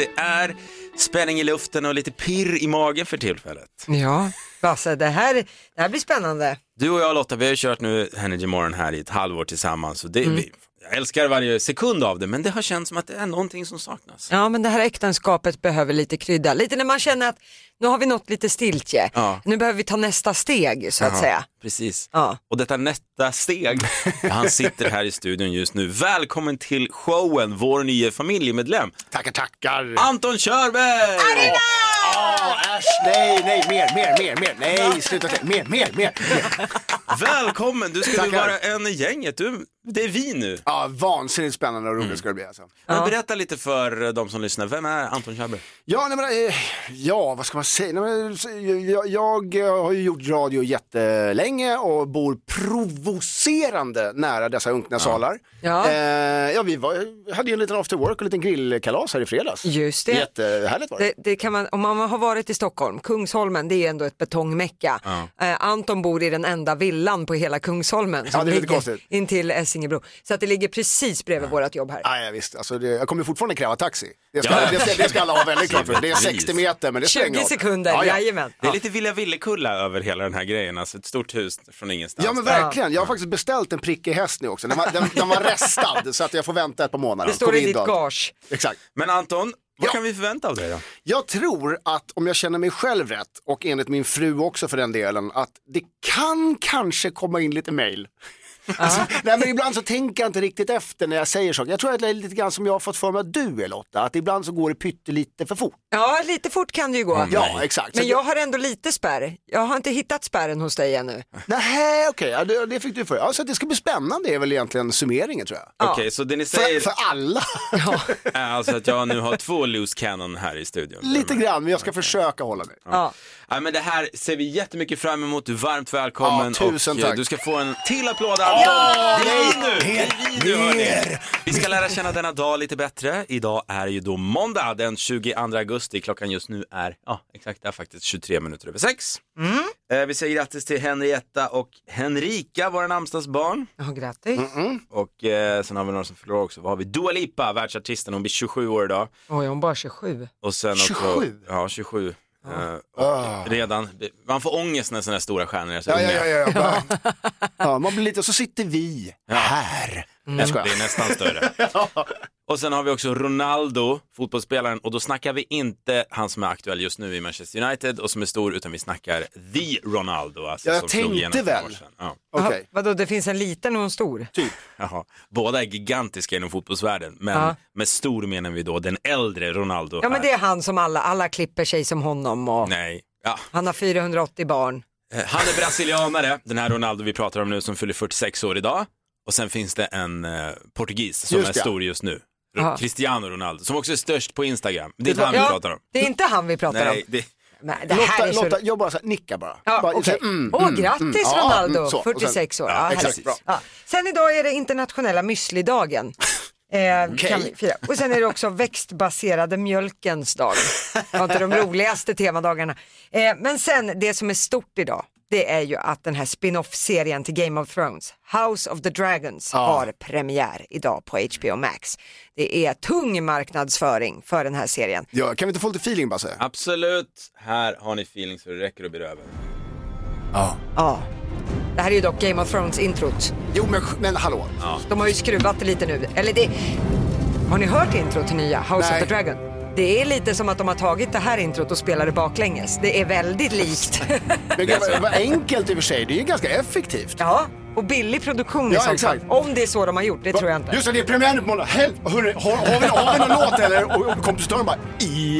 Det är spänning i luften och lite pirr i magen för tillfället. Ja, Basse, det här, det här blir spännande. Du och jag Lotta, vi har ju kört nu Energy Morgon här i ett halvår tillsammans. Och det, vi, jag älskar varje sekund av det, men det har känts som att det är någonting som saknas. Ja, men det här äktenskapet behöver lite krydda. Lite när man känner att nu har vi nått lite stiltje. Ja. Nu behöver vi ta nästa steg så att säga. Precis. Ja. Och detta nästa steg, han sitter här i studion just nu. Välkommen till showen, vår nya familjemedlem, Tackar, tackar. Anton Körberg! Ah, äsch, nej, nej, mer, mer, mer, mer. Nej, sluta, mer, mer, mer. mer. Välkommen, du ska nu vara en i gänget. Du, det är vi nu. Ja, vansinnigt spännande och roligt ska det bli alltså. Men berätta lite för de som lyssnar, vem är Anton Körberg? Ja, nej, men, eh, ja, vad ska man säga? Nej, men, jag, jag eh, har ju gjort radio jättelänge och bor provocerande nära dessa unkna salar. Ja. Eh, ja, vi var, hade ju en liten after work och en liten grillkalas här i fredags. Just det. Jättehärligt var det. Det, det kan man, om man har varit i Stockholm, Kungsholmen det är ändå ett betongmecka. Eh, Anton bor i den enda villan på hela Kungsholmen som det är lite ligger konstigt. intill Essingebro. Så att det ligger precis bredvid vårt jobb här. Ja, ja, visst. Alltså, det, jag kommer fortfarande kräva taxi. Det ska, det, ska, det ska alla ha väldigt klart för. Det är 60 meter, men det spelar 20 ingen roll. sekunder, Ja, ja. jajamän. Det är lite Villa Villekulla över hela den här grejen, alltså ett stort hus från ingenstans. Ja men verkligen, jag har faktiskt beställt en prickig häst nu också. Den var, den, den var restad så att jag får vänta ett par månader. Det står i ditt gage. Exakt. Men Anton, vad Ja. kan vi förvänta av dig då? Jag tror att om jag känner mig själv rätt och enligt min fru också för den delen att det kan kanske komma in lite mail. Alltså, nej, men ibland så tänker jag inte riktigt efter när jag säger saker. Jag tror att det är lite grann som jag har fått för mig att du är Lotta, att ibland så går det pyttelite för fort. Ja, lite fort kan det ju gå. Ja, exakt. Så Men jag har ändå lite spärr. Jag har inte hittat spärren hos dig ännu. Nej, okej, ja, det, det fick du för. Ja, så det ska bli spännande är väl egentligen summeringen tror jag. Okej, så det ni För, säger för alla. är alltså att jag nu har två loose cannon här i studion. Lite grann, men jag ska försöka hålla mig. Ja. Ja, men det här ser vi jättemycket fram emot. Varmt välkommen. Ja, tusen och, eh, tack. Du ska få en till applåd Anton. det är vi nu. Det är vi nu. Vi ska lära känna denna dag lite bättre. Idag är ju då måndag den 22 augusti. Klockan just nu är, ja exakt, det är faktiskt 23 minuter över sex. Eh, vi säger grattis till Henrietta och Henrika, våra namnsdagsbarn. Ja, grattis. Och eh, sen har vi några som förlorar också. Vad har vi? Dua Lipa, världsartisten. Hon blir 27 år idag. Oj, hon bara 27. Och sen Också, 27? ja, 27. Eh, och redan, man får ångest när sådana här stora stjärnor är så Ja, unga. ja, ja, ja. bara- ja, man blir lite, och så sitter vi här. Jag skojar. Det är nästan större. Och sen har vi också Ronaldo, fotbollsspelaren, och då snackar vi inte han som är aktuell just nu i Manchester United och som är stor, utan vi snackar the Ronaldo. Alltså, Ja, jag som tänkte väl. Ja. Jaha, Vadå, det finns en liten och en stor? Typ. Jaha. Båda är gigantiska inom fotbollsvärlden, men Ja. med stor menar vi då den äldre Ronaldo. Ja, men det är han som alla, alla klipper sig som honom och Nej. Ja. han har 480 barn. Eh, Han är brasilianare, den här Ronaldo vi pratar om nu som fyller 46 år idag. Och sen finns det en eh, portugis som Just är det. stor just nu. Ja. Cristiano Ronaldo, som också är störst på Instagram. Det är inte han vi Ja, pratar om. det är inte han vi pratar Nej, om. det, Nej, det här Lotta, är så... Lotta, jag bara så här, nickar bara. Ja, bara här, mm, Åh, mm, grattis mm. Ja, Ronaldo, mm, så. Och sen- 46 år. Ja, Ja, exakt, bra. Ja. Sen idag är det internationella müslidagen. Eh, fira. Och sen är det också växtbaserade mjölkens dag. Det var inte de roligaste temadagarna. Eh, men sen det som är stort idag, det är ju att den här spin-off-serien till Game of Thrones, House of the Dragons, har premiär idag på HBO Max. Det är tung marknadsföring för den här serien. Ja, kan vi inte få lite feeling bara säga? absolut, här har ni feeling så det räcker och blir över. Ja. Det här är ju dock Game of Thrones-introt. Jo, men, men hallå. De har ju skruvat det lite nu. Eller det... Har ni hört introt till nya House Nej. of the Dragon? Det är lite som att de har tagit det här introt och spelar det baklänges. Det är väldigt likt. Men gud, vad, enkelt i och för sig, det är ju ganska effektivt. ja, och billig produktion i Ja, exakt. fall. Om det är så de har gjort, det tror jag inte. Just det, det är premiär nu på måndag. Hel- har, har, vi, har vi någon låt eller? Och, och kompositören bara,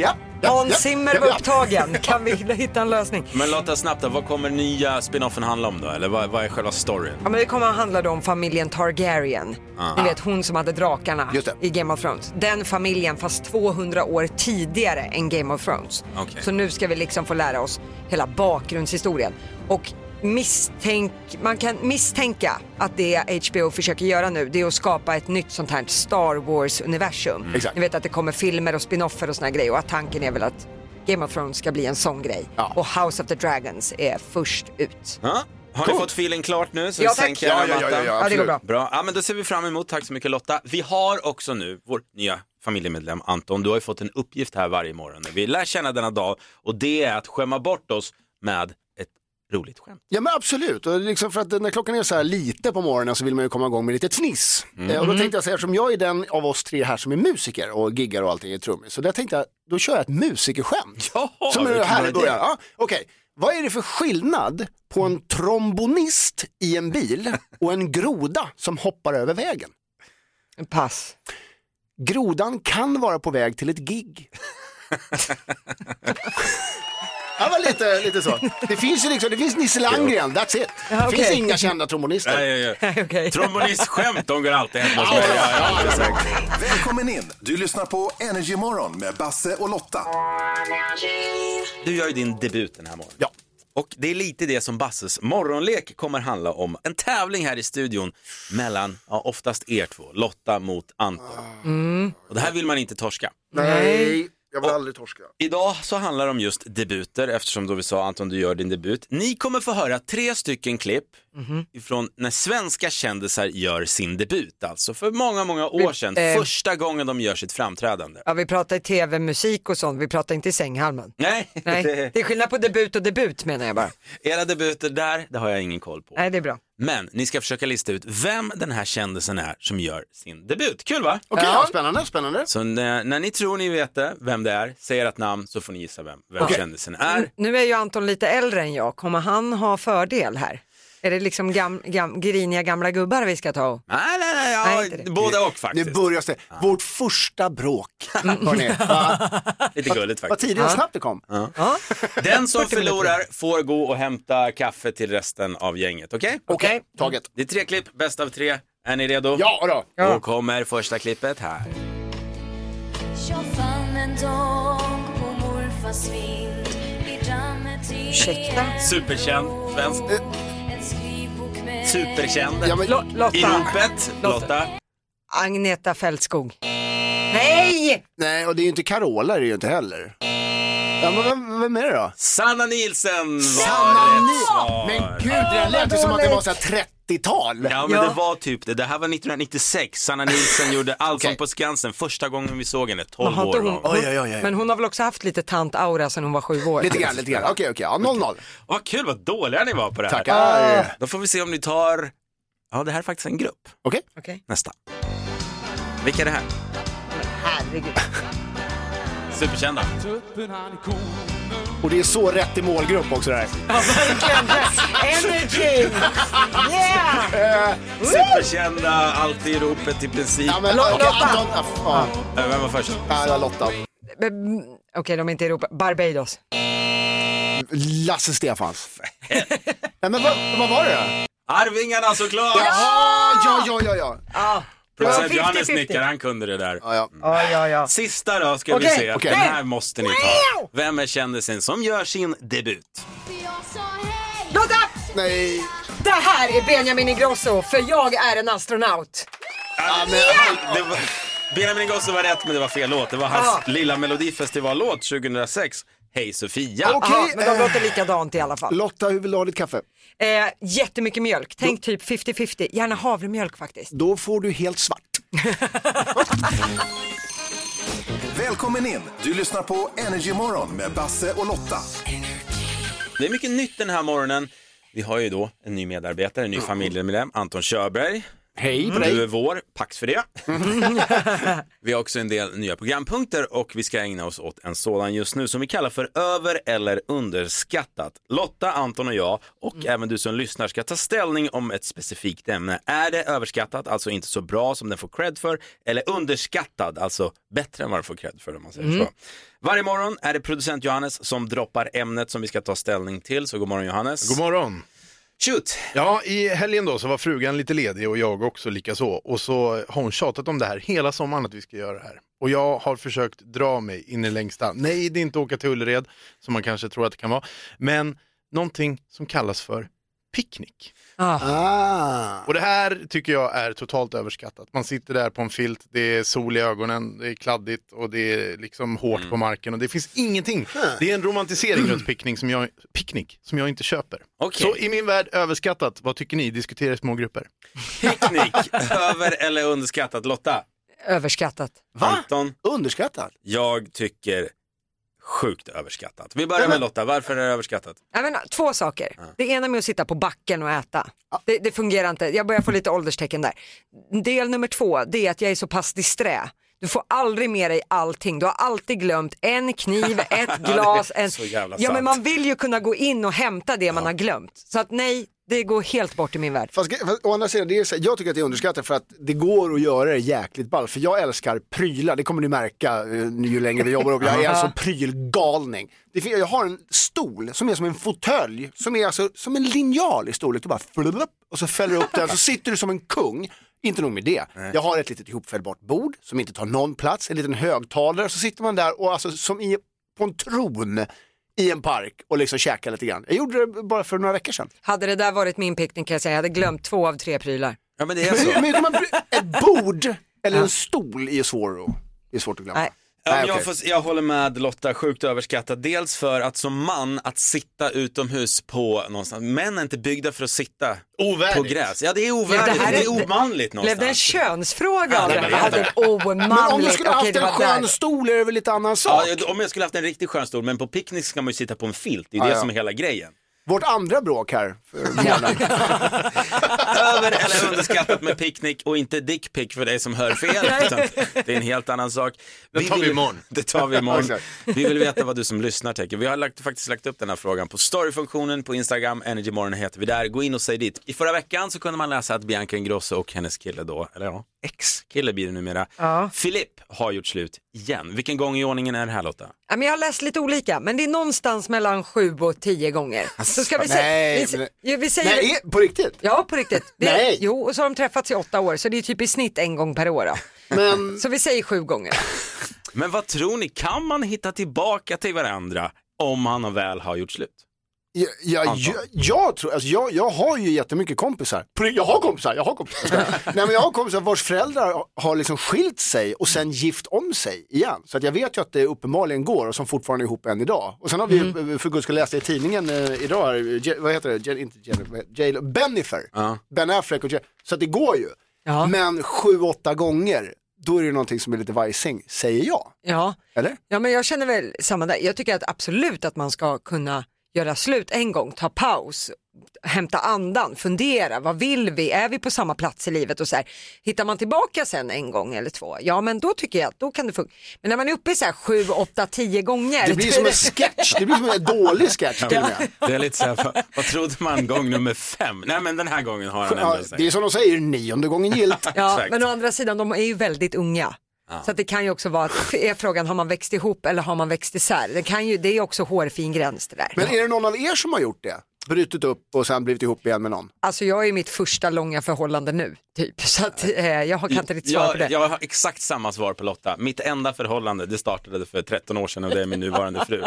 ja. Hans Zimmer var upptagen. Kan vi hitta en lösning? Men Lotta, snabbt då, vad kommer nya spinoffen handla om då? Eller vad, vad är själva storyn? Ja, men det kommer att handla då om familjen Targaryen. Ni vet hon som hade drakarna i Game of Thrones. Den familjen fast 200 år tidigare än Game of Thrones. Okej. Så nu ska vi liksom få lära oss hela bakgrundshistorien. Och misstänk, man kan misstänka att det HBO försöker göra nu det är att skapa ett nytt sånt här Star Wars-universum. Exakt. Ni vet att det kommer filmer och spinoffer och såna här grejer och att tanken är väl att Game of Thrones ska bli en sån grej. Ja. Och House of the Dragons är först ut. Ja? Har ni fått feeling klart nu? Så Ja, tack. Ja, ja, ja, ja, Ja, det går bra. Bra, ja, men då ser vi fram emot. Tack så mycket Lotta. Vi har också nu vår nya familjemedlem Anton, du har ju fått en uppgift här varje morgon vi lär känna denna dag och det är att skämma bort oss med roligt skämt. Ja men absolut, och liksom för att när klockan är så här lite på morgonen så vill man ju komma igång med lite fniss. Eh, och då tänkte jag säga, eftersom jag är den av oss tre här som är musiker och giggar och allting i trummis, så där tänkte jag, då kör jag ett musikerskämt. Ja, som är här i början. Ja, Okej, vad är det för skillnad på en trombonist i en bil och en groda som hoppar över vägen? Pass. Grodan kan vara på väg till ett gig. Ja, var lite, lite så. Det finns ju liksom, det finns Nisse Landgren, that's it. Det Ja, finns okej. inga kända trombonister. Nej, ja, ja. Okej. Trombonist-skämt, de går alltid hem hos mig. Är. Välkommen in! Du lyssnar på Energy Morgon med Basse och Lotta. Du gör ju din debut den här morgonen. Ja. Och det är lite det som Basses morgonlek kommer handla om. En tävling här i studion mellan, ja, oftast er två, Lotta mot Anton. Och det här vill man inte torska. Nej, jag vill aldrig torska. Idag så handlar det om just debuter eftersom då vi sa Anton du gör din debut. Ni kommer få höra tre stycken klipp ifrån när svenska kändisar gör sin debut. Alltså för många, många år sedan. eh, Första gången de gör sitt framträdande. Ja, vi pratar i tv, musik och sånt, vi pratar inte i sänghalmen. Nej, Nej, det, det är skillnad på debut och debut menar jag bara. era debuter där, det har jag ingen koll på. Nej, det är bra. Men ni ska försöka lista ut vem den här kändisen är som gör sin debut. Kul va? Okej, ja. spännande, spännande. Så när, när ni tror ni vet det, vem det är, säg ert namn så får ni gissa vem, vem kändisen är. Nu är ju Anton lite äldre än jag, kommer han ha fördel här? Är det liksom gam, gam, griniga gamla gubbar vi ska ta? Nej, nej, nej, Nej, ja, det. både och Nu faktiskt. börjar det. Vårt första bråk. Hörrni. Va? Lite gulligt Vad faktiskt. tidigt och snabbt det kom. Ja, Den som 40 minuter. förlorar får gå och hämta kaffe till resten av gänget, okej? Okej, taget. Det är tre klipp, bäst av tre. Är ni redo? Ja då. Ja. Då kommer första klippet här. Jag fann en dag på morfars vind i dammet till Ursäkta? Superkänd, svensk. Superkänd. Ja, men, I Lotta, ropet, Lotta. Agneta Fältskog. Nej! nej, och det är ju inte Carola är det ju inte heller. Ja, men vem, vem är det då? Sanna Nielsen var Sanna rätt Ni- svar. Men gud, det lät ju som att det var så här 30-tal. Ja men Ja. det var typ det. Det här var 1996. Sanna Nielsen gjorde Allsång Okej. på Skansen första gången vi såg henne. 12 Har inte år hon, hon. Oj, oj, oj, oj. Men hon har väl också haft lite tant-aura sedan hon var sju år? Lite grann, lite grann. Okej, okej. Ja, 0-0. Vad kul, vad dåliga ni var på det här. Tackar. Då får vi se om ni tar, ja det här är faktiskt en grupp. Okej. Okej. Nästa. Vilka är det här? Herregud. Superkända. Och det är så rätt i målgrupp också det här. Ja, verkligen. Energy! Yeah! Superkända, alltid i ropet i princip. Ja, men, Lotta. okej, Anton. Ja, Äh, Vem var först? ja, ja, Lotta. Mm, Okej, de är inte i Europa. Barbados. Lasse Stefans. Nej, men vad, vad var det då? Arvingarna såklart! Ja, ja, ja, ja. ja. Ja, var Producent Johannes 50-50. nickar, han kunde det där. ja, ja. Ja, ja, ja. Sista då ska vi Okej, se. okej. Den här måste ni ta. Vem är kändisen som gör sin debut? Lotta! Nej. Det här är Benjamin Ingrosso, för jag är en astronaut. Ja, men, Det var, Benjamin Ingrosso var rätt men det var fel låt. Det var hans Ja. lilla melodifestivallåt 2006. Hej Sofia. Okej. Ja, men de eh, låter likadant i alla fall. Lotta, hur vill du ha ditt kaffe? Eh, jättemycket mjölk, tänk typ 50-50, gärna havremjölk faktiskt. Då får du helt svart. Välkommen in! Du lyssnar på Energy Morgon med Basse och Lotta. Det är mycket nytt den här morgonen. Vi har ju då en ny medarbetare, en ny familjemedlem, Anton Körberg. Hej på Du är dig. vår, pax för det. vi har också en del nya programpunkter och vi ska ägna oss åt en sådan just nu som vi kallar för över eller underskattat. Lotta, Anton och jag och även du som lyssnar ska ta ställning om ett specifikt ämne. Är det överskattat, alltså inte så bra som den får cred för, eller underskattad, alltså bättre än vad den får cred för om man säger så. Varje morgon är det producent Johannes som droppar ämnet som vi ska ta ställning till, så god morgon Johannes. God morgon. Shoot! Ja, i helgen då så var frugan lite ledig och jag också lika så. Och så har hon tjatat om det här hela sommaren att vi ska göra det här. Och jag har försökt dra mig in i längsta. Nej, det är inte åka till Ullared som man kanske tror att det kan vara. Men någonting som kallas för picknick. Ah. Och det här tycker jag är totalt överskattat. Man sitter där på en filt, det är sol i ögonen, det är kladdigt och det är liksom hårt på marken och det finns ingenting. Det är en romantisering runt picknick som jag, picknick som jag inte köper. Okej. Så i min värld överskattat, vad tycker ni? Diskutera i små grupper. Picknick, över eller underskattat Lotta? Överskattat. Va? Anton, Underskattat? jag tycker sjukt överskattat. Vi börjar med Lotta, varför är det överskattat? Menar, två saker. Det ena med att sitta på backen och äta. Det, det fungerar inte. Jag börjar få lite ålderstecken där. Del nummer två, det är att jag är så pass disträ. Du får aldrig med dig allting. Du har alltid glömt en kniv, ett glas. En... så jävla Ja men man vill ju kunna gå in och hämta det man har glömt. Så att nej, det går helt bort i min värld. Fast, fast å andra sidan, det är så, jag tycker att det är underskattat för att det går att göra det jäkligt ball. För jag älskar prylar, det kommer ni märka eh, ju längre vi jobbar upp. Jag är alltså prylgalning. Det, jag har en stol som är som en fåtölj, som är alltså som en linjal i storlek. Du bara flup, och så fäller du upp den så sitter du som en kung. Inte nog med det, jag har ett litet ihopfällbart bord som inte tar någon plats, en liten högtalare, så sitter man där och alltså som i, på en tron i en park och liksom käkar lite grann. Jag gjorde det bara för några veckor sedan. Hade det där varit min picknick kan jag säga, jag hade glömt två av tre prylar. Ja men det är Men, så. men man, ett bord eller en stol är svår att, är svårt att glömma. Nej. Ja, Nej, jag, får, jag håller med Lotta, sjukt överskattat. Dels för att som man, att sitta utomhus på någonstans, män är inte byggda för att sitta Ovärdigt. på gräs. Ja det är ovärdigt, det här det är, omanligt Blev det en någonstans. könsfråga av nej, det? hade ett omanligt. Men om du skulle haft det en skön där. stol är det väl lite annan sak? Ja, om jag skulle haft en riktigt skön stol, men på picknick ska man ju sitta på en filt, det är Ja, det ja. som är hela grejen. Vårt andra bråk här för. Över eller underskattat med picknick och inte dickpick för dig som hör fel. Utan det är en helt annan sak. Det tar vi vill- imorgon. Det tar vi imorgon. Vi vill veta vad du som lyssnar tänker. Vi har lagt, faktiskt lagt upp den här frågan på storyfunktionen på Instagram, Energymorgon heter vi där. Gå in och säg dit. I förra veckan så kunde man läsa att Bianca Ingrosso och hennes kille då, eller ja, ex-kille blir det numera, Ja. Filip har gjort slut igen. Vilken gång i ordningen är det här Lotta? Ja, men jag har läst lite olika, men det är någonstans mellan sju och tio gånger. Så ska vi nej, säga, vi, men- sä- ja, vi säger, Nej, på riktigt? Ja, på riktigt. Det, Nej. Jo, och så har de träffats i åtta år, så det är typ i snitt en gång per år. Då. Men Så vi säger sju gånger. Men vad tror ni, kan man hitta tillbaka till varandra om han väl har gjort slut? Jag, jag, jag, jag tror, alltså jag, jag har ju jättemycket kompisar. Jag har kompisar, jag har kompisar. Nej men jag har kompisar vars föräldrar har liksom skilt sig och sen gift om sig igen. Så att jag vet ju att det uppenbarligen går och som fortfarande är ihop än idag. Och sen har vi Mm. ju för guds skull läst i tidningen eh, idag, Je, vad heter det, Je, inte Jennifer, J, Benifer, Ja. Ben Affleck och Je, så att det går ju. Ja. Men sju, åtta gånger, då är det någonting som är lite vajsing, säger jag. Ja. Eller? ja, men jag känner väl samma där. Jag tycker att absolut att man ska kunna göra slut en gång, ta paus, hämta andan, fundera, vad vill vi, är vi på samma plats i livet och så här. Hittar man tillbaka sen en gång eller två, ja men då tycker jag att då kan det funka. Men när man är uppe i så här sju, åtta, tio gånger. Det blir som en sketch, det blir som en dålig sketch till och med. Det är lite så här, vad, vad trodde man gång nummer fem? Nej men den här gången har han ändå sagt. det är som de säger, nionde gången gillt. Ja, men å andra sidan, de är ju väldigt unga. Så att det kan ju också vara, att, är frågan har man växt ihop eller har man växt isär? Det, kan ju, det är också hårfin gräns det där. Men är det någon av er som har gjort det? Brutit upp och sen blivit ihop igen med någon? Alltså jag är i mitt första långa förhållande nu, typ. Så att eh, jag har- kan inte riktigt svara på det. jag, har exakt samma svar på Lotta. Mitt enda förhållande, det startade för 13 år sedan och det är min nuvarande fru.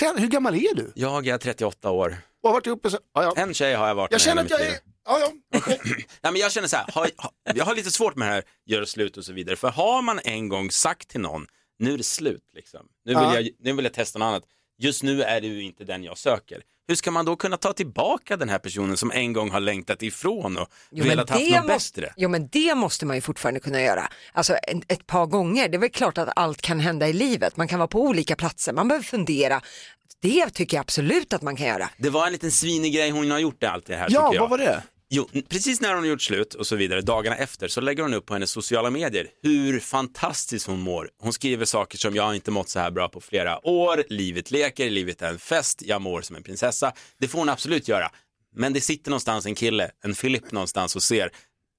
Hur gammal är du? Jag är 38 år. Och har varit ihop så... ja, ja. En tjej har jag varit Jag med känner att jag är... Ja, ja. okej. Nej, men jag känner så här, har, jag har lite svårt med det här, göra slut och så vidare. För har man en gång sagt till någon, nu är det slut liksom. Nu vill, Ja. jag, nu vill jag testa något annat. Just nu är du inte den jag söker. Hur ska man då kunna ta tillbaka den här personen som en gång har längtat ifrån och velat haft något bättre? jo, men det måste man ju fortfarande kunna göra. Alltså en, ett par gånger, det är väl klart att allt kan hända i livet. Man kan vara på olika platser, man behöver fundera. Det tycker jag absolut att man kan göra. Det var en liten svinig grej hon har gjort det, allt det här ja tycker jag. vad var det? Jo, precis när hon har gjort slut och så vidare, dagarna efter, så lägger hon upp på hennes sociala medier hur fantastiskt hon mår. Hon skriver saker som jag har inte mått så här bra på flera år, livet leker, livet är en fest, jag mår som en prinsessa. Det får hon absolut göra. Men det sitter någonstans en kille, en Filip någonstans och ser,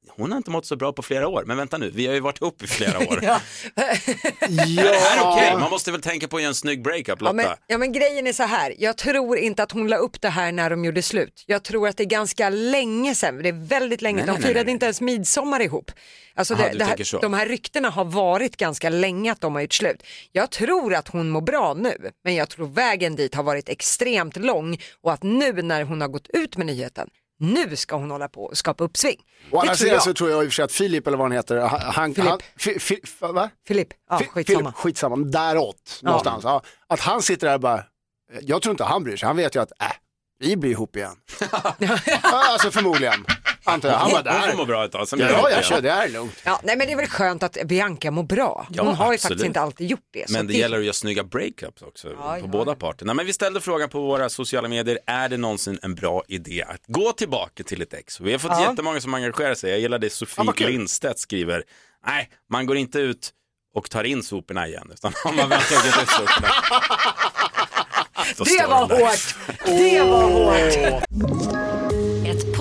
hon har inte mått så bra på flera år, men vänta nu, vi har ju varit ihop i flera år. Ja. Är det här okej? Man måste väl tänka på att göra en snygg breakup, Ja Lotta? men, ja men grejen är så här, jag tror inte att hon la upp det här när de gjorde slut. Jag tror att det är ganska länge sedan, det är väldigt länge, Nej, de nej, firade nej, nej. inte ens midsommar ihop. Alltså Aha, det, det så. här, de här ryktena har varit ganska länge att de har gjort slut. Jag tror att hon mår bra nu, men jag tror vägen dit har varit extremt lång och att nu när hon har gått ut med nyheten, nu ska hon hålla på och skapa uppsving. Å andra sidan jag. så tror jag i och för sig att Filip, eller vad han heter, han... Filip. Han, fi, fi, va? Filip, ja Fi- skitsamma. Filip, skitsamma, däråt någonstans. Ja. Att han sitter där och bara, jag tror inte han bryr sig, han vet ju att, äh, vi blir ihop igen. ja, alltså förmodligen. Antar jag. Han var Hon får må där. bra ett tag, sen blir det Ja, jag igen. kör, det här är lugnt. Ja, nej men det är väl skönt att Bianca mår bra. Ja, Hon har ju absolut. faktiskt inte alltid gjort det. så Men det gäller att göra snygga breakups också på ja. båda parterna. Men vi ställde frågan på våra sociala medier, är det någonsin en bra idé att gå tillbaka till ett ex? Vi har fått Ja. jättemånga som engagerar sig. Jag gillar det Sofie vad kul. Lindstedt skriver, nej, man går inte ut och tar in soporna igen, utan man väl tagit ut soporna. Då Det var där. hårt! Det var hårt!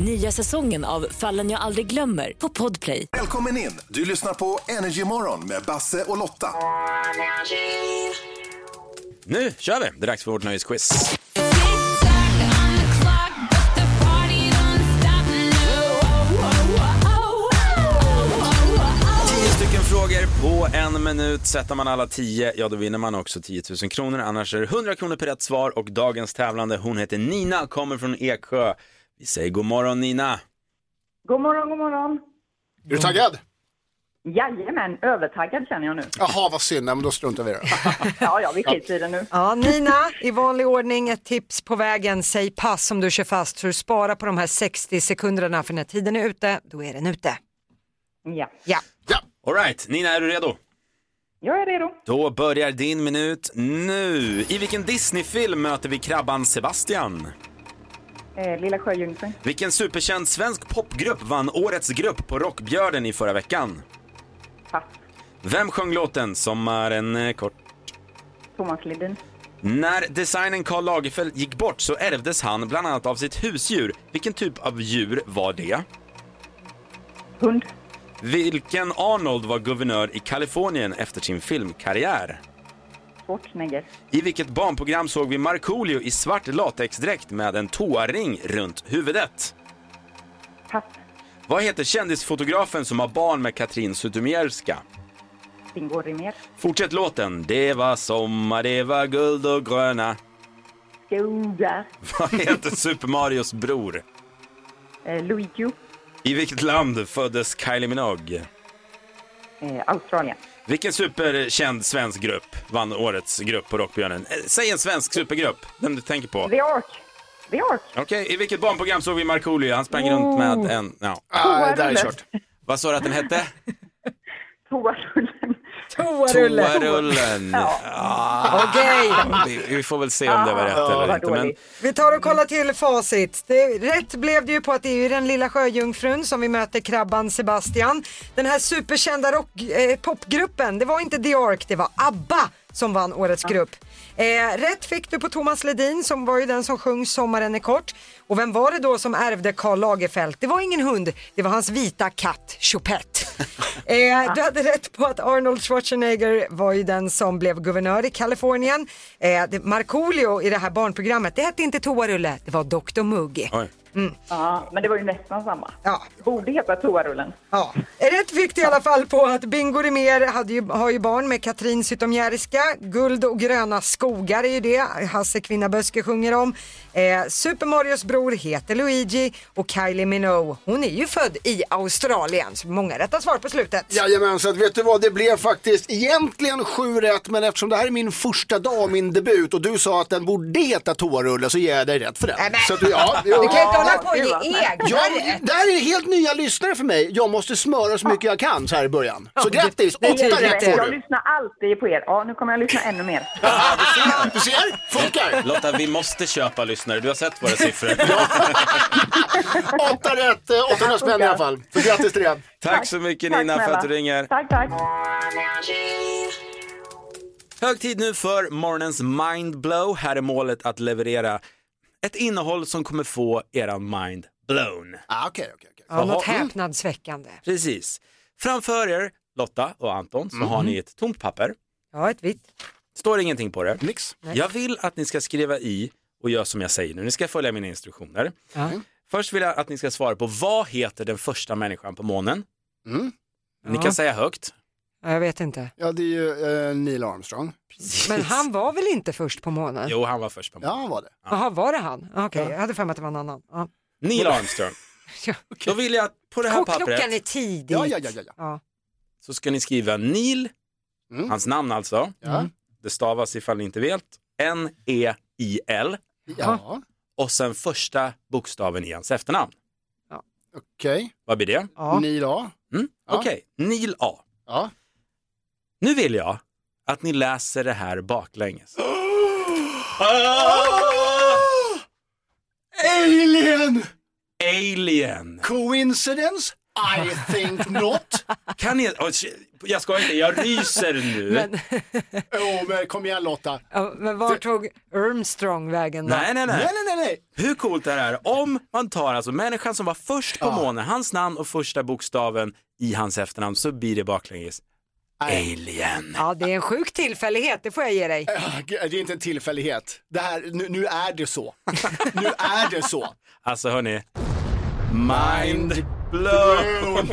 Nya säsongen av Fallen jag aldrig glömmer på Podplay. Välkommen in! Du lyssnar på Energy Morgon med Basse och Lotta. Nu kör vi, det är dags för vårt nöjesquiz. Tio stycken frågor på en minut. Sätter man alla tio, ja då vinner man också 10 000 kronor. Annars är det 100 kronor per rätt svar och dagens tävlande, hon heter Nina, kommer från Eksjö. Vi säger god morgon Nina. God morgon, god morgon. Är du taggad? Jajamän, övertaggad känner jag nu. Jaha, vad synd. Nej, men då struntar vi i det. Ja, ja, vi skiter i det nu. Ja, Nina, i vanlig ordning ett tips på vägen. Säg pass om du kör fast så du sparar på de här 60 sekunderna för när tiden är ute, då är den ute. Ja, Ja. Alright, Nina är du redo? jag är redo. Då börjar din minut nu. I vilken Disney-film möter vi krabban Sebastian? Eh, Lilla Sjöjungfrun, Vilken superkänd svensk popgrupp vann årets grupp på Rockbjörnen i förra veckan? pass. Vem sjöng låten Sommaren är kort? Thomas Ledin, När designen Karl Lagerfeld gick bort så ärvdes han bland annat av sitt husdjur. Vilken typ av djur var det? hund, Vilken Arnold var guvernör i Kalifornien efter sin filmkarriär? Schwarzenegger, I vilket barnprogram såg vi Markoolio i svart latexdräkt med en toaring runt huvudet? pass. Vad heter kändisfotografen som har barn med Katrin Zytomierska? Bingo Rimér, Fortsätt låten. Det var sommar, det var guld och gröna. skogar, Vad heter Super Marios bror? eh, Luigi, I vilket land föddes Kylie Minogue? eh, Australien, Vilken superkänd svensk grupp vann årets grupp på Rockbjörnen? Eh, Säg en svensk supergrupp, den du tänker på. The Ark, The Ark, Okej, i vilket barnprogram såg vi Markoolio? Han sprang runt med en... Ja. Ah, det där är kört. Vad sa du att den hette? Toarullen, Toarulle. Toarullen. Ja. Okej, Vi, vi får väl se om det var rätt eller vad inte. Men vi tar och kollar till facit. Det, rätt blev det ju på att det är ju den lilla sjöjungfrun som vi möter krabban Sebastian. Den här superkända rock, eh, popgruppen, det var inte The Ark, det var ABBA som vann årets grupp. Eh, rätt fick du på Thomas Ledin som var ju den som sjöng Sommaren är kort. Och vem var det då som ärvde Karl Lagerfeld? Det var ingen hund, det var hans vita katt Choupette. Eh, du hade rätt på att Arnold Schwarzenegger var ju den som blev guvernör i Kalifornien. Eh, Markoolio i det här barnprogrammet, det hette inte Toarulle, det var Dr Mugg. Oj. ja, men det var ju nästan samma. Ja. Borde heta Toarullen. Ja. Rätt fick du i alla fall på att Bingo Rimér hade ju, har ju barn med Katrin Zytomierska. Guld och gröna skogar är ju det Hasse Kvinnaböske sjunger om. Eh, Super Marios bror heter Luigi och Kylie Minogue, hon är ju född i Australien. Så många rätta svar på slutet. Jajamän, så att vet du vad, det blev faktiskt egentligen sju rätt, men eftersom det här är min första dag, min debut, och du sa att den borde heta toarulle så ger jag dig rätt för den. Nämen. Så att, du- ja, Du kan inte hålla på och ge rätt. det här är helt nya lyssnare för mig. Jag måste smöra så mycket jag kan så här i början. Så grattis, åtta rätt får Jag du. lyssnar alltid på er. Ja, nu kommer jag lyssna ännu mer. Du ser, funkar. Lotta, vi måste köpa lyssnare. Du har sett våra siffror. Åtta rätt, eh, 800 spänn i alla fall. Så grattis till det. Tack så mycket Tack Nina för snälla. att du ringer. Tack, tack. Hög tid nu för morgonens mindblow. Här är målet att leverera ett innehåll som kommer få eran mind blown. Ah, Okej, okej, okej. Ja, något Jaha. häpnadsväckande. Precis. Framför er, Lotta och Anton, så har ni ett tomt papper. Ja, ett vitt. Står ingenting på det. Nix. Jag vill att ni ska skriva i och göra som jag säger nu. Ni ska följa mina instruktioner. Ja. Först vill jag att ni ska svara på vad heter den första människan på månen? Mm. Ni Ja. kan säga högt. Ja, Jag vet inte. Ja, det är ju eh, Neil Armstrong. Men han var väl inte först på månen? Jo, han var först på Ja, han var det. Jaha, var det han? Okej, jag hade för mig att det var en annan. Ja. Neil Armstrong. Ja. Då vill jag på det här Klockan pappret är tidig. Ja, ja, ja, ja. ja. Ja. så ska ni skriva Neil, Mm. hans namn alltså. Ja. Det stavas ifall ni inte vet. N-E-I-L. ja. Och sen första bokstaven i hans efternamn. Okej. Vad blir det? Ja. Neil A. Mm? Ja. Okej, Neil A. Ja. Nu vill jag att ni läser det här baklänges. Alien! Alien! Coincidence? I think not. Kan ni... Jag ska inte, jag ryser nu. Men, oh, men kom igen Lotta. ja, men var tog Armstrong vägen då? Nej, nej, Nej, nej. nej, nej. Hur coolt är det här? Om man tar alltså människan som var först på månen, hans namn och första bokstaven i hans efternamn så blir det baklänges Alien. Ja, det är en sjuk tillfällighet, det får jag ge dig. Det är inte en tillfällighet. Det här, nu, nu är det så. nu är det så. Alltså hörni, mind blown.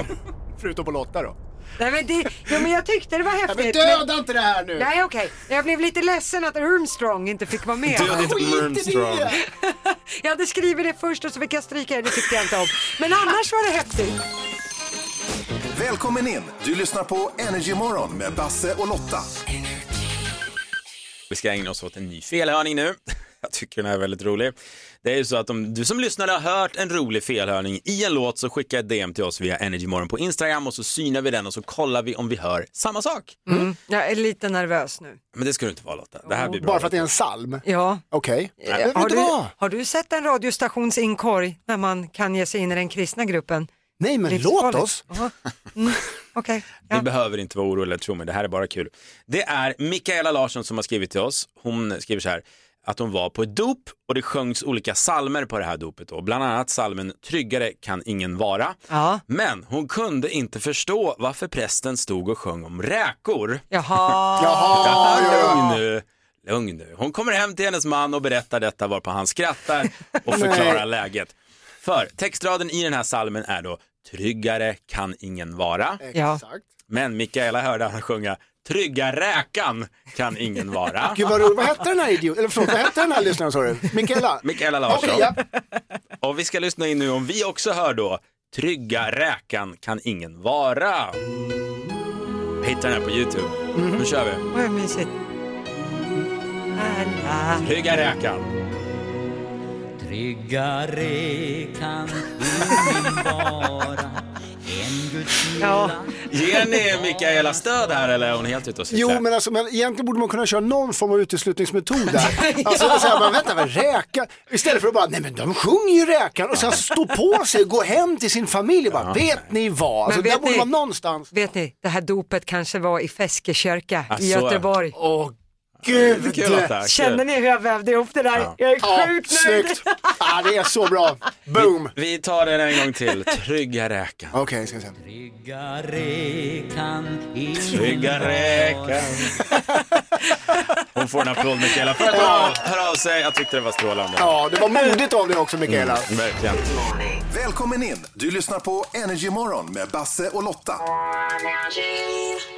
Förutom på Lotta då. Nej, men, det, ja, men jag tyckte det var Ja, men häftigt. döda inte det här nu. Nej, okej. Jag blev lite ledsen att Armstrong inte fick vara med. Dödligt Skit i Armstrong. Jag hade skrivit det först och så fick jag stryka det, det tyckte jag inte om. Men annars var det häftigt. Välkommen in! Du lyssnar på Energy Morgon med Basse och Lotta. Vi ska ägna oss åt en ny felhörning nu. Jag tycker den är väldigt rolig. Det är ju så att om du som lyssnare har hört en rolig felhörning i en låt så skicka ett DM till oss via Energymorgon på Instagram och så synar vi den och så kollar vi om vi hör samma sak. Mm. Jag är lite nervös nu. Men det ska du inte vara Lotta. Det här blir bra. Bara för att det är en psalm? Ja. Okej. Men vet Har du har du sett en radiostations inkorg när man kan ge sig in i den kristna gruppen? Nej, men låt oss. Jaha. Mm. Okej. Ni Ja. behöver inte vara oroliga, tro mig, det här är bara kul. Det är Mikaela Larsson som har skrivit till oss. Hon skriver så här, att hon var på ett dop och det sjöngs olika salmer på det här dopet. Då. Bland annat salmen Tryggare kan ingen vara. Ja. Men hon kunde inte förstå varför prästen stod och sjöng om räkor. Jaha. Jaha, ja, ja. Lugn nu, lugn nu. Hon kommer hem till hennes man och berättar detta varpå han skrattar och förklarar läget. För textraden i den här salmen är då Tryggare kan ingen vara. Ja. Exakt. Men Mikaela hörde han sjunga Trygga räkan kan ingen vara. Gud vad roligt. Vad hette den här idioten? Eller förlåt, vad hette den här lyssnaren sa du? Mikaela? Mikaela Larsson. Okej, ja. Och vi ska lyssna in nu om vi också hör då Trygga räkan kan ingen vara. Hitta den här på Youtube. Nu kör vi. Vad mysigt. Trygga räkan. Tryggare kan vara Ja. Ger ni Mikaela stöd här eller är hon helt ute och cyklar? Jo men alltså men egentligen borde man kunna köra någon form av uteslutningsmetod där. Alltså är så här, man vänta, men räka, istället för att bara, nej men de sjunger ju räkan och sen stå på sig, gå hem till sin familj och bara, vet ni vad? Alltså Men där vet borde ni- man någonstans. Vet ni, det här dopet kanske var i Fäske kyrka Ah, i. Göteborg. Åh gud! Känner ni hur jag vävde ihop det där? Jag är Ja, sjukt nöjd. snyggt! Ja, det är så bra. Boom! Vi tar den en gång till. Trygga räkan. Okej, ska vi se. Tryggare kan ingen Trygga räkan. Hon får en applåd Mikaela för att hon hör av sig. Jag tyckte det var strålande. Ja, det var modigt av dig också Mikaela. Mm, verkligen. Välkommen in! Du lyssnar på Energy Morgon med Basse och Lotta.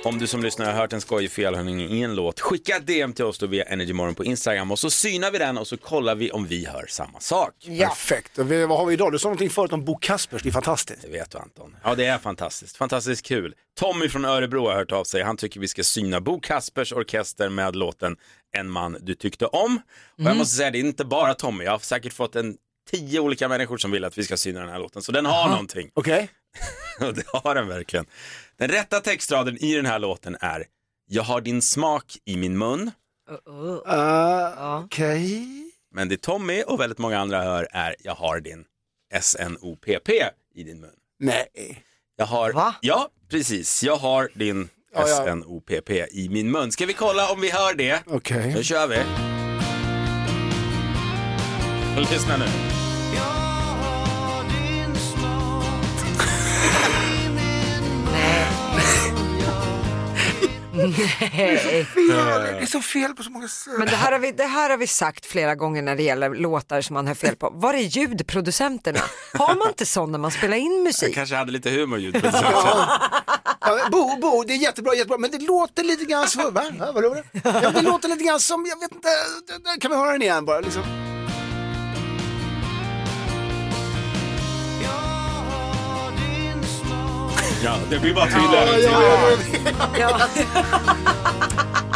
Om du som lyssnar har hört en skojig felhörning i en låt, skicka ett DM till oss då via Energymorgon på Instagram och så synar vi den och så kollar vi om vi hör samma sak. Perfekt. Och vi, vad har vi idag? Du sa någonting förut om Bo Kaspers, det är fantastiskt. Det vet du Anton. Ja, det är fantastiskt. Fantastiskt kul. Tommy från Örebro har hört av sig. Han tycker vi ska syna Bo Kaspers orkester med låten En man du tyckte om. Och jag måste säga, det är inte bara Tommy. Jag har säkert fått en tio olika människor som vill att vi ska syna den här låten. Så den har någonting. Okej? Och det har den verkligen. Den rätta textraden i den här låten är Jag har din smak i min mun. Uh, Okej. Men det Tommy och väldigt många andra hör är Jag har din SNOPP i din mun. Nej. Jag har, Va? ja precis, jag har din Ja, ja. SNOPP i min mun. Ska vi kolla om vi hör det? Okej. Nu kör vi. Lyssna nu. Det är så fel på så många sätt. Men det här, har vi, det här har vi sagt flera gånger när det gäller låtar som man hör fel på. Var är ljudproducenterna? Har man inte sån när man spelar in Jag musik? kanske hade lite humor ljudproducenten. Ja, Bo, Bo, det är jättebra, jättebra, men det låter lite grann så, va? Ja, vadå? vadå? Ja, det låter lite grann som, jag vet inte, kan vi höra den igen bara? Liksom. Ja, det blir bara tydligare. och Ja, tydligare. ja,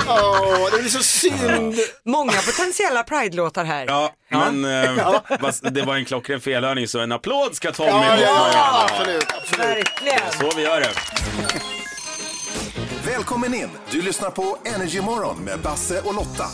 Åh, det blir så synd. Många potentiella Pride-låtar här. Ja, men eh, fast det var en klockren felhörning så en applåd ska Tommy Ja, få. ja, absolut, absolut. Verkligen. Så vi gör det. Välkommen in! Du lyssnar på Energy Morgon med Basse och Lotta.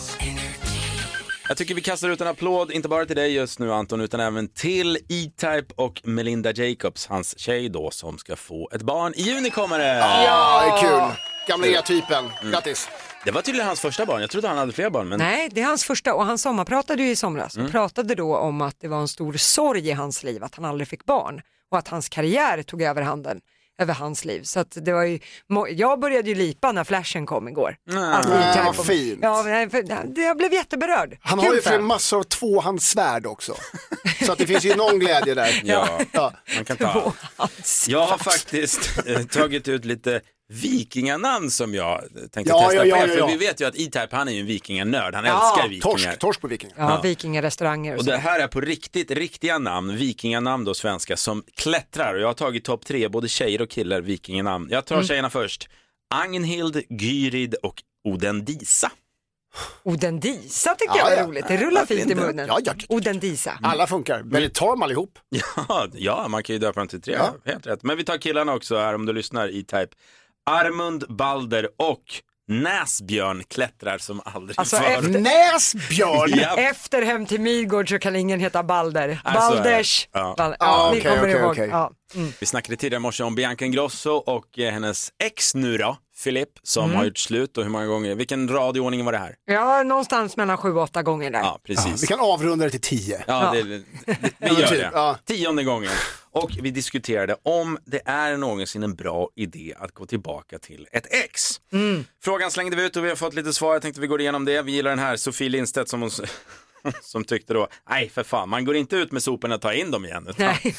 Jag tycker vi kastar ut en applåd, inte bara till dig just nu Anton, utan även till E-Type och Melinda Jacobs, hans tjej då, som ska få ett barn. I juni kommer det! Ja, det är kul. Gamla E-typen, grattis. Det var tydligen hans första barn, jag trodde han hade fler barn. Men... Nej, det är hans första och han sommarpratade ju i somras Mm. och pratade då om att det var en stor sorg i hans liv att han aldrig fick barn och att hans karriär tog över handen över hans liv. Så att det var ju, jag började ju lipa när flashen kom igår. Att Nej, E-Type vad fint. Ja, det- jag blev jätteberörd. Han Kul har ju för honom. massor av tvåhandssvärd också. Så att det finns ju någon glädje där. Ja, Ja. man kan ta Jag har faktiskt eh, tagit ut lite vikinganamn som jag tänkte Ja, testa ja, ja, på ja, för ja. vi vet ju att E-Type han är ju en vikinganörd, han Ja, älskar vikingar. Torsk, torsk på vikingar. Ja, vikingarestauranger och, Och det här är på riktigt, riktiga namn, vikinganamn då svenska, som klättrar. Och jag har tagit topp tre, både tjejer och killar, vikinganamn. Jag tar tjejerna först. Agnhild, Gyrid och Odendisa. Odendisa tycker Ja, jag var ja. roligt, det rullar Varför fint i munnen. Ja, ja, ja. Odendisa. Alla funkar. Väldigt tam allihop. Ja, ja, man kan ju döpa dem till tre, Ja. helt rätt. Men vi tar killarna också här om du lyssnar, E-Type. Armund, Balder och Näsbjörn klättrar som aldrig Alltså, förr. efter- Näsbjörn! Ja. Efter Hem till Midgård så kan ingen heta Balder. Nej, så är det. Balders. Ja. Bal- Ja, ja, ni okej, kommer okej, ihåg. okej. Ja. Mm. Vi snackade tidigare i morse om Bianca Ingrosso och eh, hennes ex nu då, Filip, som Mm. har gjort slut och hur många gånger, vilken radioordning var det här? ja, någonstans mellan sju och åtta gånger där. Ja, precis. Vi kan avrunda det till tio. Ja, det, det, det, vi gör typ, det. ja. Tionde gången. Och vi diskuterade om det är någonsin en bra idé att gå tillbaka till ett ex. Mm. Frågan slängde vi ut och vi har fått lite svar. Jag tänkte vi går igenom det. Vi gillar den här, Sofie Lindstedt som, hon, som tyckte då, nej för fan, man går inte ut med soporna och tar in dem igen. Utan, Nej.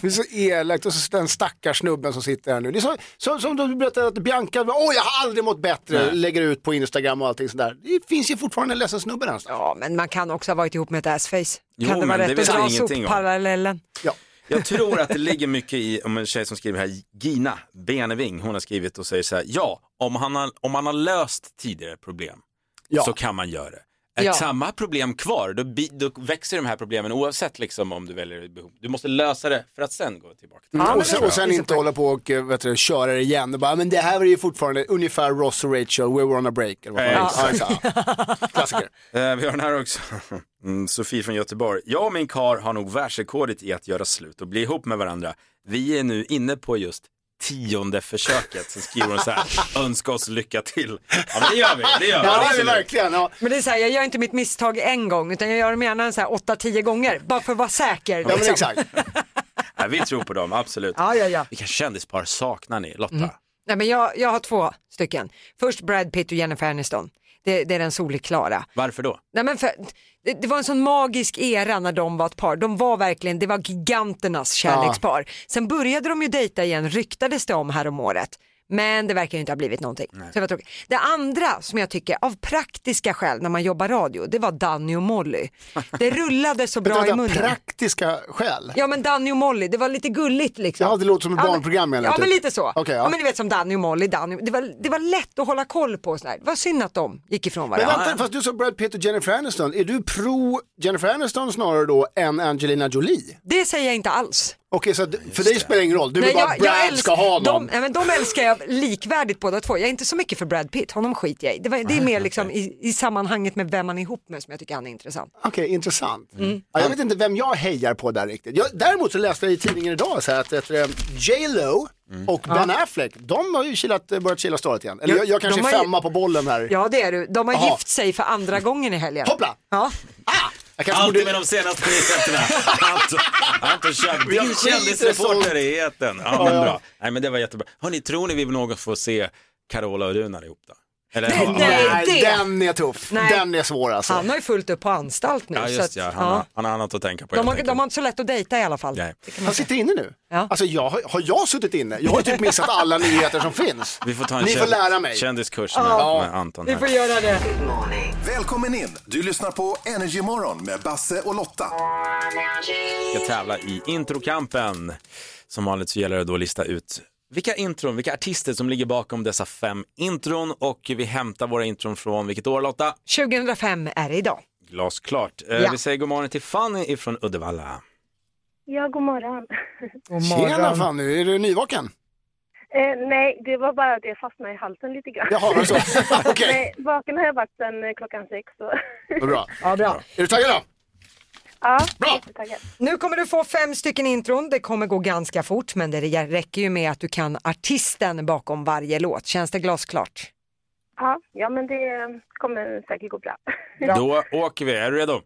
Det är så elakt och så den stackars snubben som sitter här nu. Det är så, så, som du berättade att Bianca, åh jag har aldrig mått bättre, Nej. lägger ut på Instagram och allting sådär. Det finns ju fortfarande en ledsen snubbe någonstans. Ja, men man kan också ha varit ihop med ett assface. Jo, kan det vara men det rätt att dra sopparallellen? Ja. Jag tror att det ligger mycket i, om en tjej som skriver här, Gina Beneving, hon har skrivit och säger så här, ja, om han har, om man har löst tidigare problem Ja. så kan man göra det. Är Ja. samma problem kvar, då, bi- då växer de här problemen oavsett liksom om du väljer behov. Du måste lösa det för att sen gå tillbaka. Till Ja, men och sen, och sen inte hålla på och eh, vet du, köra det igen och bara, men det här var ju fortfarande ungefär Ross och Rachel, we were on a break. Eller vad Ja, fan är. ja, exakt. Klassiker. Eh, vi har den här också. Mm, Sofie från Göteborg. Jag och min kar har nog världsrekordet i att göra slut och bli ihop med varandra. Vi är nu inne på just tionde försöket. Så skriver hon så här, önska oss lycka till. Ja men det gör vi, det gör vi. Ja, det det absolut. verkligen. Ja. Men det är så här, jag gör inte mitt misstag en gång utan jag gör dem gärna så här 8-10 gånger bara för att vara säker. Ja, men exakt. Ja, vi tror på dem, absolut. Ja, ja, ja. Vilka kändispar saknar ni, Lotta? Mm. Nej, men jag, jag har två stycken. Först Brad Pitt och Jennifer Aniston. Det, det är den solklara. Varför då? Nej, men för, det, det var en sån magisk era när de var ett par. De var verkligen, det var giganternas kärlekspar. Sen började de ju dejta igen, ryktades det om här om året. Men det verkar ju inte ha blivit någonting. Så det, var tråkigt. det andra som jag tycker av praktiska skäl när man jobbar radio, det var Danny och Molly. Det rullade så bra i munnen. praktiska skäl. Ja men Danny och Molly, det var lite gulligt liksom. Ja, det låter som ett Ja, men- barnprogram, menar Ja jag, men typ. lite så. Okej, ja. ja. men ni vet som Danny och Molly, Danny, det, var, det var lätt att hålla koll på sådär. Det var synd att de gick ifrån Men varandra. vänta, fast du sa Brad Pitt och Jennifer Aniston. Är du pro Jennifer Aniston snarare då än Angelina Jolie? Det säger jag inte alls. Okej, så för dig spelar det ingen roll. Du vill Nej, bara att Brad älsk- ska ha någon. De, men de älskar jag likvärdigt båda två. Jag är inte så mycket för Brad Pitt, honom skiter jag i. Det, var, det är mer liksom i, i sammanhanget med vem man är ihop med som jag tycker han är intressant. Okej, intressant. Mm. Ja, jag vet inte vem jag hejar på där riktigt. Jag, däremot så läste jag i tidningen idag så här att att, eh, J Lo och Ben Affleck, de har ju kilat, börjat kila stadigt igen. Eller Ja, jag, jag kanske de är har ju- femma på bollen här. Ja det är du. De har Jaha. gift sig för andra gången i helgen. Hoppla! Ja. Jag kanske Alltid borde... med de senaste nyheterna. Anton, Anton skiter kändisreporter i etern. Ja, men bra. Nej men det var jättebra. Hörni, tror ni vi någon får se Carola och Runar ihop då? Eller, Nej, ja, nej. Nej, det- den är tuff. Nej. Den är svår alltså. Han har ju fullt upp på anstalt nu. Ja, så just att, ja. Han, har, han har annat att tänka på. De, har, de har inte så lätt att dejta i alla fall. Nej. Han sitter inne nu. Ja. Alltså jag, har- jag suttit inne? Jag har typ missat alla nyheter som finns. Vi får ta en Ni får lära mig. kändiskurs med, Ja. med Anton Vi här. får göra det. Välkommen in! Du lyssnar på Energy Morgon med Basse och Lotta. ska tävla i introkampen. Som vanligt så gäller det då att lista ut vilka intron, vilka artister som ligger bakom dessa fem intron och vi hämtar våra intron från vilket år Lotta? 2005 är det idag. Glasklart. Eh, Ja. Vi säger god morgon till Fanny ifrån Uddevalla. Ja, god morgon. God Tjena Fanny, är du nyvaken? Eh, nej, det var bara att jag fastnade i halsen lite grann. Jaha? Okej, Nej, vaken har jag varit sedan eh, klockan sex. Så. vad bra. Ja, bra. Är du taggad då? Ja, Bra. Nu kommer du få fem stycken intron. Det kommer gå ganska fort men det räcker ju med att du kan artisten bakom varje låt. Känns det glasklart? Ja, ja, men det kommer säkert gå bra. Då åker vi, är du redo?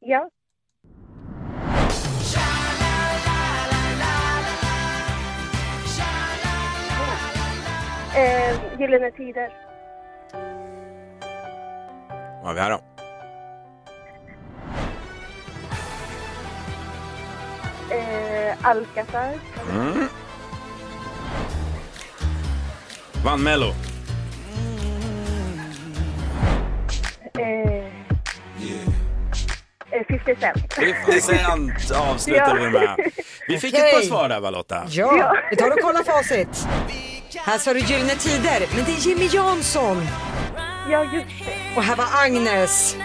Ja. Eh, Gyllene Tider. Vad har vi här då? Alcazar. Mm. Vann Mello. Eh, eh, 50 Cent. 50 Cent avslutar vi med. Vi fick ett Okej. par svar där va Lotta? Ja, vi tar och kollar facit. Här sa du Gyllene Tider, men det är Jimmy Jansson. Ja, just det. Och här var Agnes.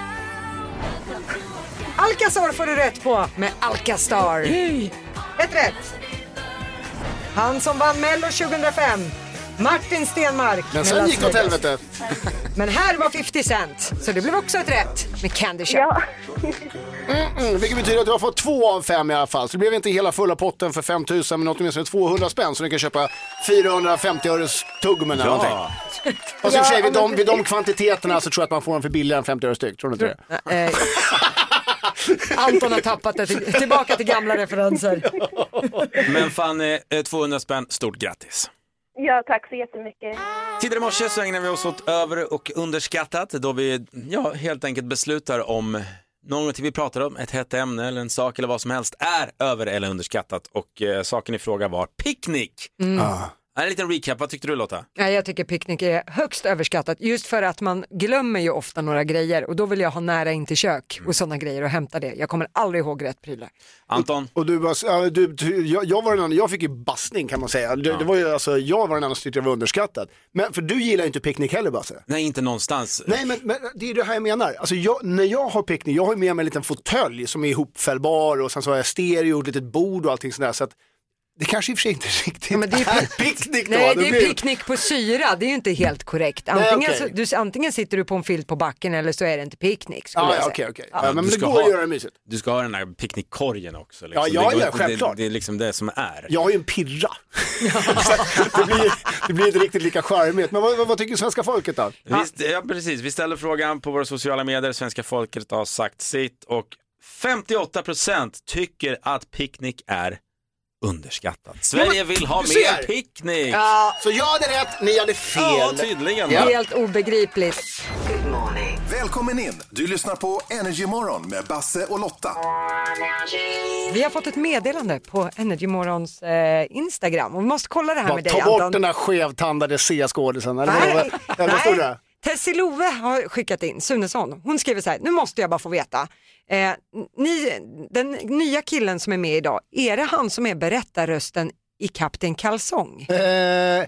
Alcazar får du rätt på med Alcastar. Ett rätt. Han som vann Mello 2005. Martin Stenmark. Men sen gick det åt helvete. Men här var 50 Cent, så det blev också ett rätt med Candy Shop. Ja. Mm, vilket betyder att du har fått två av fem i alla fall. Så det blev inte hela fulla potten för 5 000 men åtminstone 200 spänn så ni kan köpa 450 öres tuggummin eller någonting. Ja. Fast i och för sig, vid de, vid de kvantiteterna så tror jag att man får dem för billigare än 50 öre styck. Tror du inte det? Eh, Anton har tappat det till, tillbaka till gamla referenser. Men Fanny, eh, 200 spänn, stort grattis. ja, tack så jättemycket. Tidigare i morse så ägnade vi oss åt över och underskattat då vi ja, helt enkelt beslutar om någonting vi pratar om, ett hett ämne eller en sak eller vad som helst är över eller underskattat och eh, saken i fråga var picknick. Ah. En liten recap, vad tyckte du Lotta? Nej, jag tycker picknick är högst överskattat just för att man glömmer ju ofta några grejer och då vill jag ha nära in till kök och sådana grejer och hämta det. Jag kommer aldrig ihåg rätt prylar. Anton? Och du, bara, ja, du, du jag, jag, var den enda, jag fick ju bassning kan man säga. Det, det var ju, alltså, jag var den enda som tyckte det var underskattat. Men för du gillar ju inte picknick heller Basse. Nej, inte någonstans. Nej men, men det är det här jag menar. Alltså jag, när jag har picknick, jag har ju med mig en liten fåtölj som är ihopfällbar och sen så har jag stereo och ett litet bord och allting sådär. Så att det kanske i och för sig inte riktigt men det är är, pick- picknick då. Nej, det är picknick på syra, det är ju inte helt korrekt. Nej, Antingen, okej. så, du, antingen sitter du på en filt på backen eller så är det inte picknick. skulle Ja, ja, okej, okej. Ja. Ja, men Du det ska går ha- att göra det mysigt. Du ska ha den där picknickkorgen också. Liksom. Ja, ja, det, går- ja, självklart. Det, det är liksom det som är. Jag har ju en pirra. det, blir, det blir inte riktigt lika charmigt. Men vad, vad, vad tycker svenska folket då? Visst, ja, precis. Vi ställer frågan på våra sociala medier. Svenska folket har sagt sitt och 58% tycker att picknick är underskattat. Sverige vill ha mer picknick. Ja, Så jag hade rätt, ni hade fel. Ja, tydligen. Ja. helt obegripligt. Välkommen in! Du lyssnar på Energy Morgon med Basse och Lotta. Vi har fått ett meddelande på Energymorgons eh, Instagram och vi måste kolla det här Bara med dig Ta bort Anton. den där skevtandade C-skådisen. Eller vad, stod nej. det? Tessie Love har skickat in, Sunesson, hon skriver så här, nu måste jag bara få veta. Eh, ni, den nya killen som är med idag, är det han som är berättarrösten i Kapten Kalsong? Eh,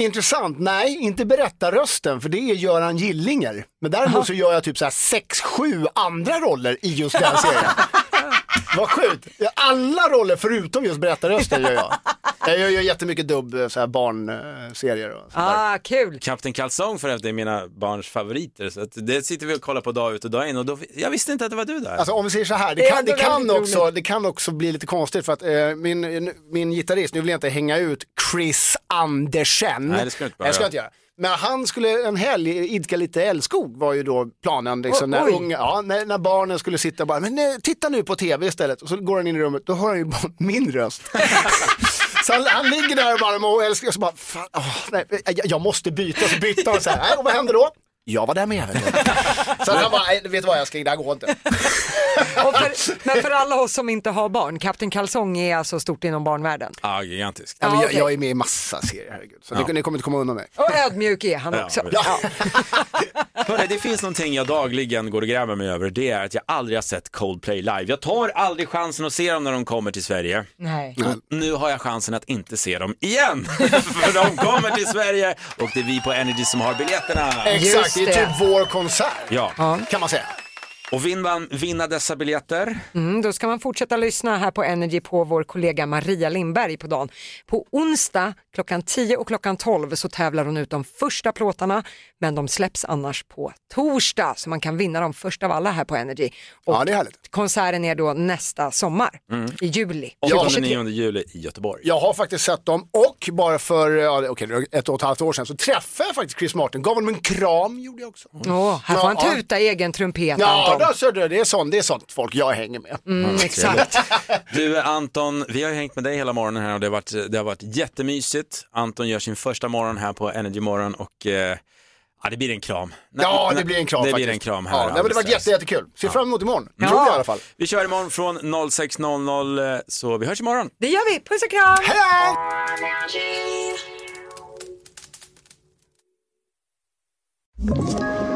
intressant, nej inte berättarrösten för det är Göran Gillinger. Men däremot så gör jag typ så här sex, sju andra roller i just den serien. Vad sjukt, Ja, alla roller förutom just berättarrösten gör jag. Jag gör, gör jättemycket dubb, eh, så här barnserier och sånt där. Ah, kul. Kapten Kalsong för övrigt är mina barns favoriter. Så att det sitter vi och kollar på dag ut och dag in och då, jag visste inte att det var du där. Alltså om vi säger så här, det Det är kan, ändå det kan, väldigt också, roligt. det kan också bli lite konstigt för att eh, min, min gitarrist, nu vill jag inte hänga ut Chris Andersen. Nej, det ska du inte behöva Jag ska göra. inte göra. Men han skulle en helg idka lite älskog var ju då planen. Liksom, när, unga, ja, när, när barnen skulle sitta och bara, men nej, titta nu på tv istället. Och så går han in i rummet, då hör han ju min röst. Så han, han ligger där och bara och älskar och så bara, fan, åh, nej, jag, jag måste byta och så bytte han så här, "Nej, och vad händer då? Jag var där med. Så han bara, "Nej, vet du vad älskling, det här går inte. Och för, men för alla oss som inte har barn, Kapten Kalsong är alltså stort inom barnvärlden. Ja, gigantiskt. Ja, men jag, jag är med i massa serier, herregud. Så Ja. ni, ni kommer inte komma undan mig. Och ödmjuk är han också. Ja. Hörrni, det finns någonting jag dagligen går och grämer mig över. Det är att jag aldrig har sett Coldplay live. Jag tar aldrig chansen att se dem när de kommer till Sverige. Nej. Och nu har jag chansen att inte se dem igen. För de kommer till Sverige och det är vi på Energy som har biljetterna. Exakt, det är det. typ vår konsert, Ja, kan man säga och vill man vinna dessa biljetter? Mm, då ska man fortsätta lyssna här på Energy på vår kollega Maria Lindberg på dagen. På onsdag klockan 10 och klockan 12 så tävlar hon ut de första plåtarna men de släpps annars på torsdag så man kan vinna dem först av alla här på Energy. Och Ja, det är härligt. konserten är då nästa sommar i juli. 8-9 juli i Göteborg. Jag har faktiskt sett dem och bara för ja, okej, ett och ett halvt år sedan så träffade jag faktiskt Chris Martin, gav honom en kram gjorde jag också. Åh, här får han Ja, ja. tuta i egen trumpet Ja, Anton. då, det, det, är sånt, det är sånt folk jag hänger med. Mm, exakt. Du Anton, vi har ju hängt med dig hela morgonen här och det har varit, det har varit jättemysigt. Anton gör sin första morgon här på Energy Morgon och eh, ja, det blir en kram. Ja, Nej, det blir en kram Det faktiskt. blir en kram här. Ja, nej, men det var jätte, jättekul. Ser fram emot imorgon. Ja. Tror jag i alla fall. Vi kör imorgon från 06.00 eh, så vi hörs imorgon. Det gör vi, puss och kram! Hej då!